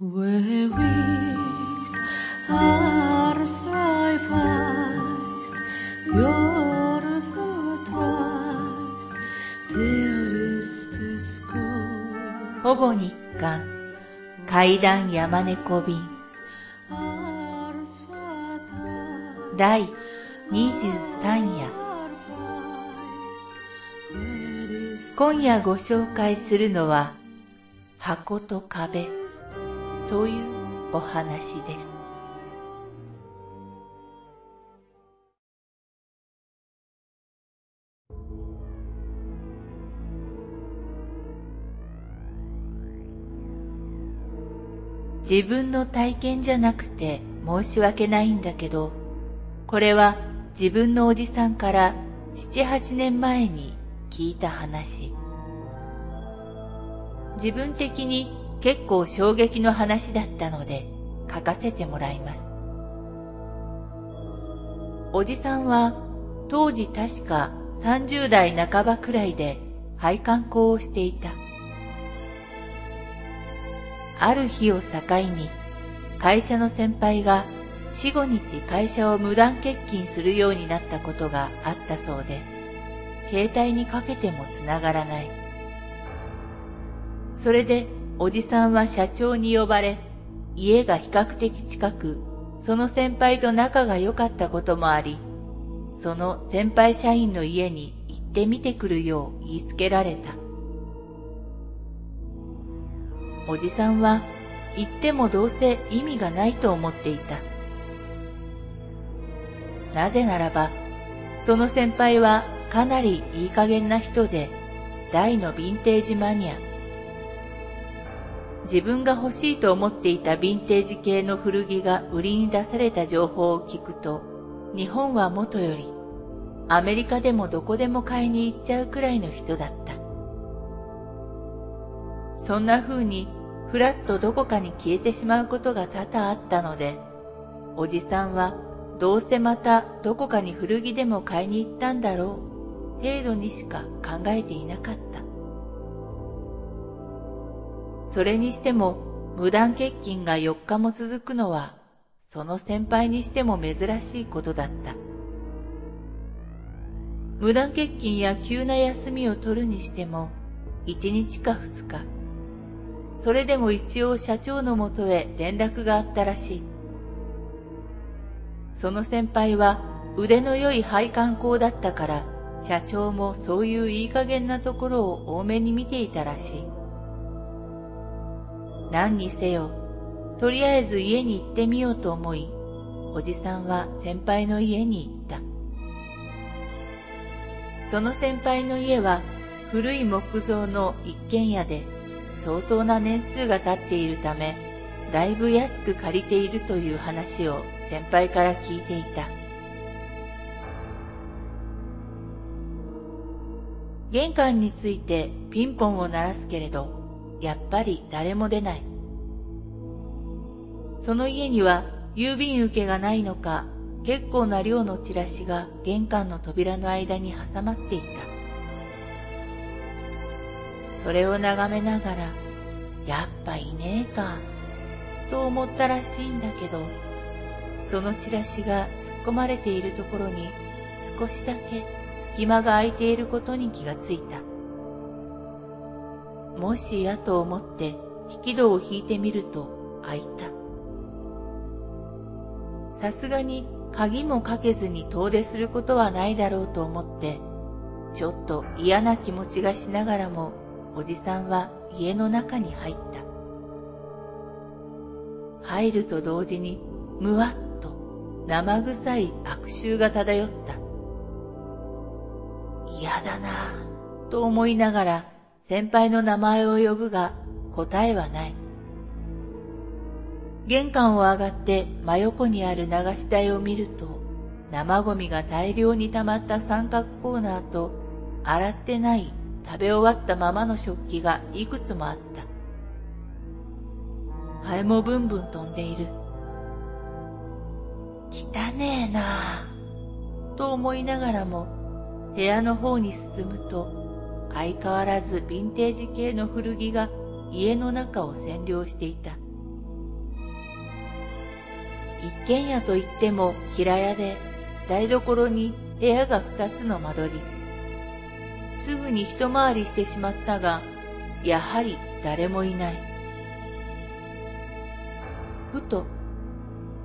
ほぼ日刊階段山猫便第23夜今夜ご紹介するのは箱と壁というお話です。自分の体験じゃなくて申し訳ないんだけどこれは自分のおじさんから7、8年前に聞いた話。自分的に結構衝撃の話だったので書かせてもらいますおじさんは当時確か30代半ばくらいで配管工をしていたある日を境に会社の先輩が4、5日会社を無断欠勤するようになったことがあったそうで、携帯にかけてもつながらない。それでおじさんは社長に呼ばれ、家が比較的近く、その先輩と仲が良かったこともあり、その先輩社員の家に行ってみてくるよう言いつけられた。おじさんは言ってもどうせ意味がないと思っていた。なぜならば、その先輩はかなりいい加減な人で、大のヴィンテージマニア。自分が欲しいと思っていたヴィンテージ系の古着が売りに出された情報を聞くと、日本はもとより、アメリカでもどこでも買いに行っちゃうくらいの人だった。そんな風にふらっとどこかに消えてしまうことが多々あったので、おじさんはどうせまたどこかに古着でも買いに行ったんだろう程度にしか考えていなかった。それにしても無断欠勤が4日も続くのはその先輩にしても珍しいことだった。無断欠勤や急な休みを取るにしても1日か2日。それでも一応社長のもとへ連絡があったらしい。その先輩は腕の良い配管工だったから、社長もそういういい加減なところを多めに見ていたらしい。何にせよ、とりあえず家に行ってみようと思い、おじさんは先輩の家に行った。その先輩の家は古い木造の一軒家で相当な年数が経っているため、だいぶ安く借りているという話を先輩から聞いていた。玄関についてピンポンを鳴らすけれど、やっぱり誰も出ない。その家には郵便受けがないのか、結構な量のチラシが玄関の扉の間に挟まっていた。それを眺めながら、やっぱいねえか、と思ったらしいんだけど、そのチラシが突っ込まれているところに少しだけ隙間が空いていることに気がついた。もしやと思って引き戸を引いてみると開いた。さすがに鍵もかけずに遠出することはないだろうと思って、ちょっと嫌な気持ちがしながらもおじさんは家の中に入った。入ると同時にむわっと生臭い悪臭が漂った。嫌だなぁと思いながら先輩の名前を呼ぶが答えはない。玄関を上がって真横にある流し台を見ると生ゴミが大量に溜まった三角コーナーと洗ってない食べ終わったままの食器がいくつもあった。ハエもブンブン飛んでいる。汚ねえなぁ、と思いながらも、部屋の方に進むと、相変わらずヴィンテージ系の古着が家の中を占領していた。一軒家といっても平屋で、台所に部屋が二つの間取り。すぐに一回りしてしまったが、やはり誰もいない。ふと、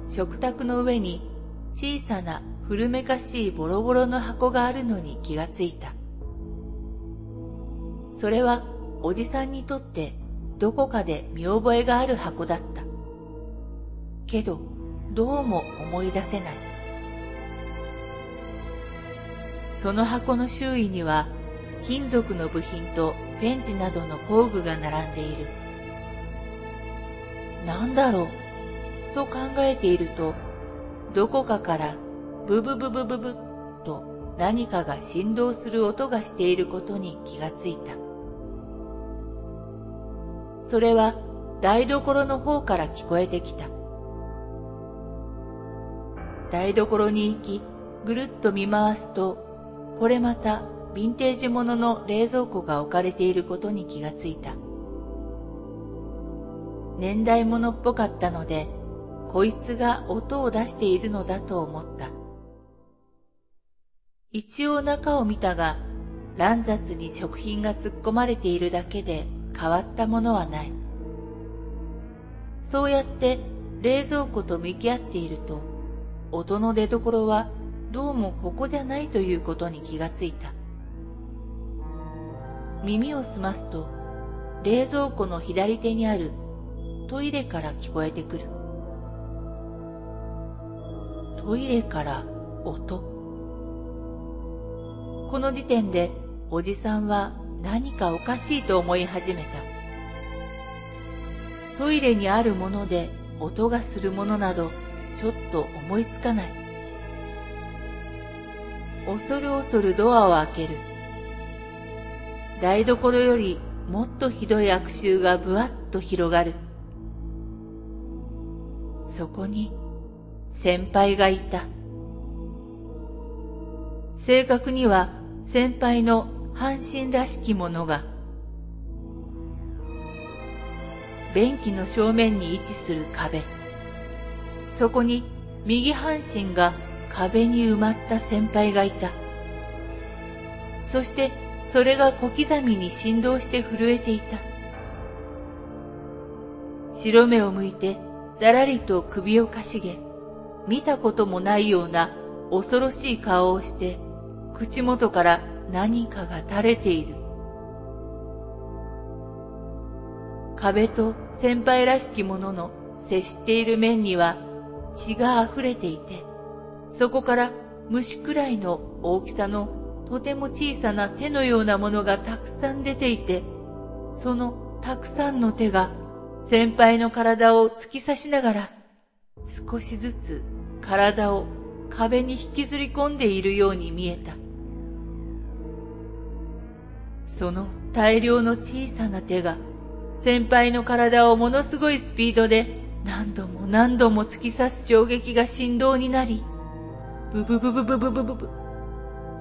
食卓の上に小さな古めかしいボロボロの箱があるのに気がついた。それはおじさんにとってどこかで見覚えがある箱だった。けど、どうも思い出せない。その箱の周囲には金属の部品とペンチなどの工具が並んでいる。なんだろうと考えていると、どこかからブブブブブブと何かが振動する音がしていることに気がついた。それは台所の方から聞こえてきた。台所に行き、ぐるっと見回すと、これまたヴィンテージものの冷蔵庫が置かれていることに気がついた。年代物っぽかったので、こいつが音を出しているのだと思った。一応中を見たが、乱雑に食品が突っ込まれているだけで変わったものはない。そうやって冷蔵庫と向き合っていると、音の出所はどうもここじゃないということに気がついた。耳を澄ますと、冷蔵庫の左手にあるトイレから聞こえてくる。トイレから音。この時点でおじさんは何かおかしいと思い始めた。トイレにあるもので音がするものなどちょっと思いつかない。恐る恐るドアを開ける。台所よりもっとひどい悪臭がぶわっと広がる。そこに先輩がいた。正確には先輩の半身らしきものが、便器の正面に位置する壁。そこに右半身が壁に埋まった先輩がいた。そしてそれが小刻みに振動して震えていた。白目を向いてだらりと首をかしげ、見たこともないような恐ろしい顔をして口元から何かが垂れている。壁と先輩らしきものの接している面には血が溢れていて、そこから虫くらいの大きさのとても小さな手のようなものがたくさん出ていて、そのたくさんの手が先輩の体を突き刺しながら少しずつ体を壁に引きずり込んでいるように見えた。その大量の小さな手が先輩の体をものすごいスピードで何度も何度も突き刺す衝撃が振動になり、ブブブブブブブブブ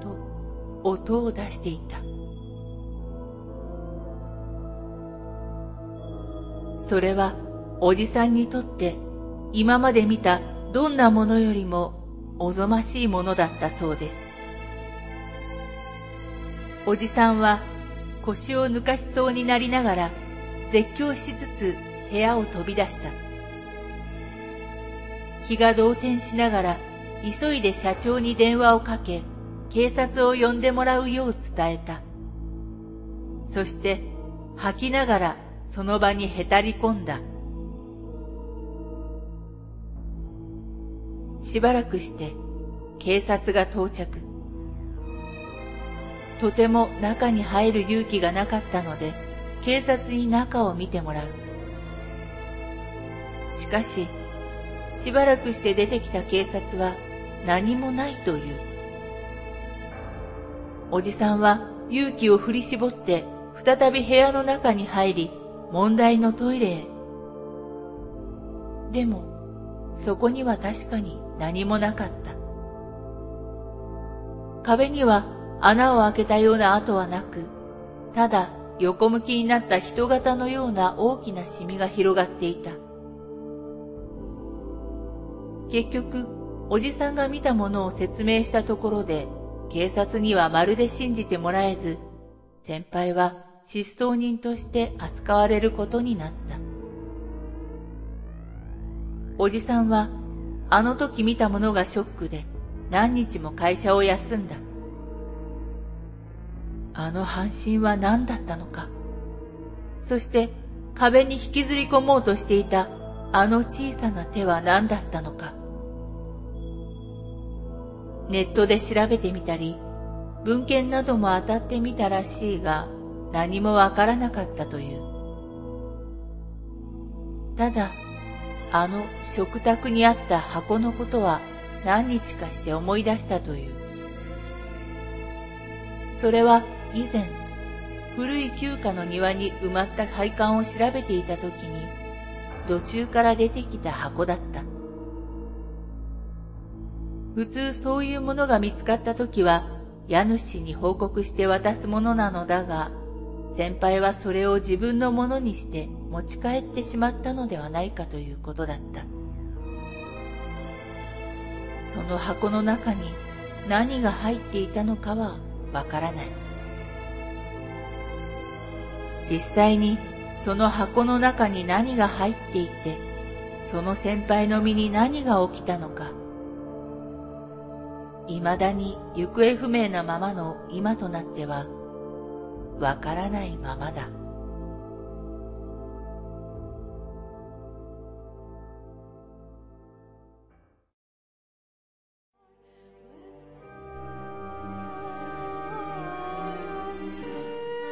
と音を出していた。それはおじさんにとって今まで見たどんなものよりもおぞましいものだったそうです。おじさんは腰を抜かしそうになりながら絶叫しつつ部屋を飛び出した。気が動転しながら急いで社長に電話をかけ、警察を呼んでもらうよう伝えた。そして吐きながらその場にへたり込んだ。しばらくして警察が到着。とても中に入る勇気がなかったので、警察に中を見てもらう。しかし、しばらくして出てきた警察は何もないという。おじさんは勇気を振り絞って再び部屋の中に入り、問題のトイレへ。でも、そこには確かに何もなかった。壁には穴を開けたような跡はなく、ただ横向きになった人型のような大きなシミが広がっていた。結局、おじさんが見たものを説明したところで、警察にはまるで信じてもらえず、先輩は失踪人として扱われることになった。おじさんは、あの時見たものがショックで、何日も会社を休んだ。あの半身は何だったのか。そして壁に引きずり込もうとしていたあの小さな手は何だったのか。ネットで調べてみたり、文献なども当たってみたらしいが、何もわからなかったという。ただ、あの食卓にあった箱のことは何日かして思い出したという。それは以前、古い旧家の庭に埋まった配管を調べていた時に、土中から出てきた箱だった。普通そういうものが見つかった時は、家主に報告して渡すものなのだが、先輩はそれを自分のものにして持ち帰ってしまったのではないかということだった。その箱の中に何が入っていたのかはわからない。実際にその箱の中に何が入っていて、その先輩の身に何が起きたのか、未だに行方不明なままの今となっては、わからないままだ。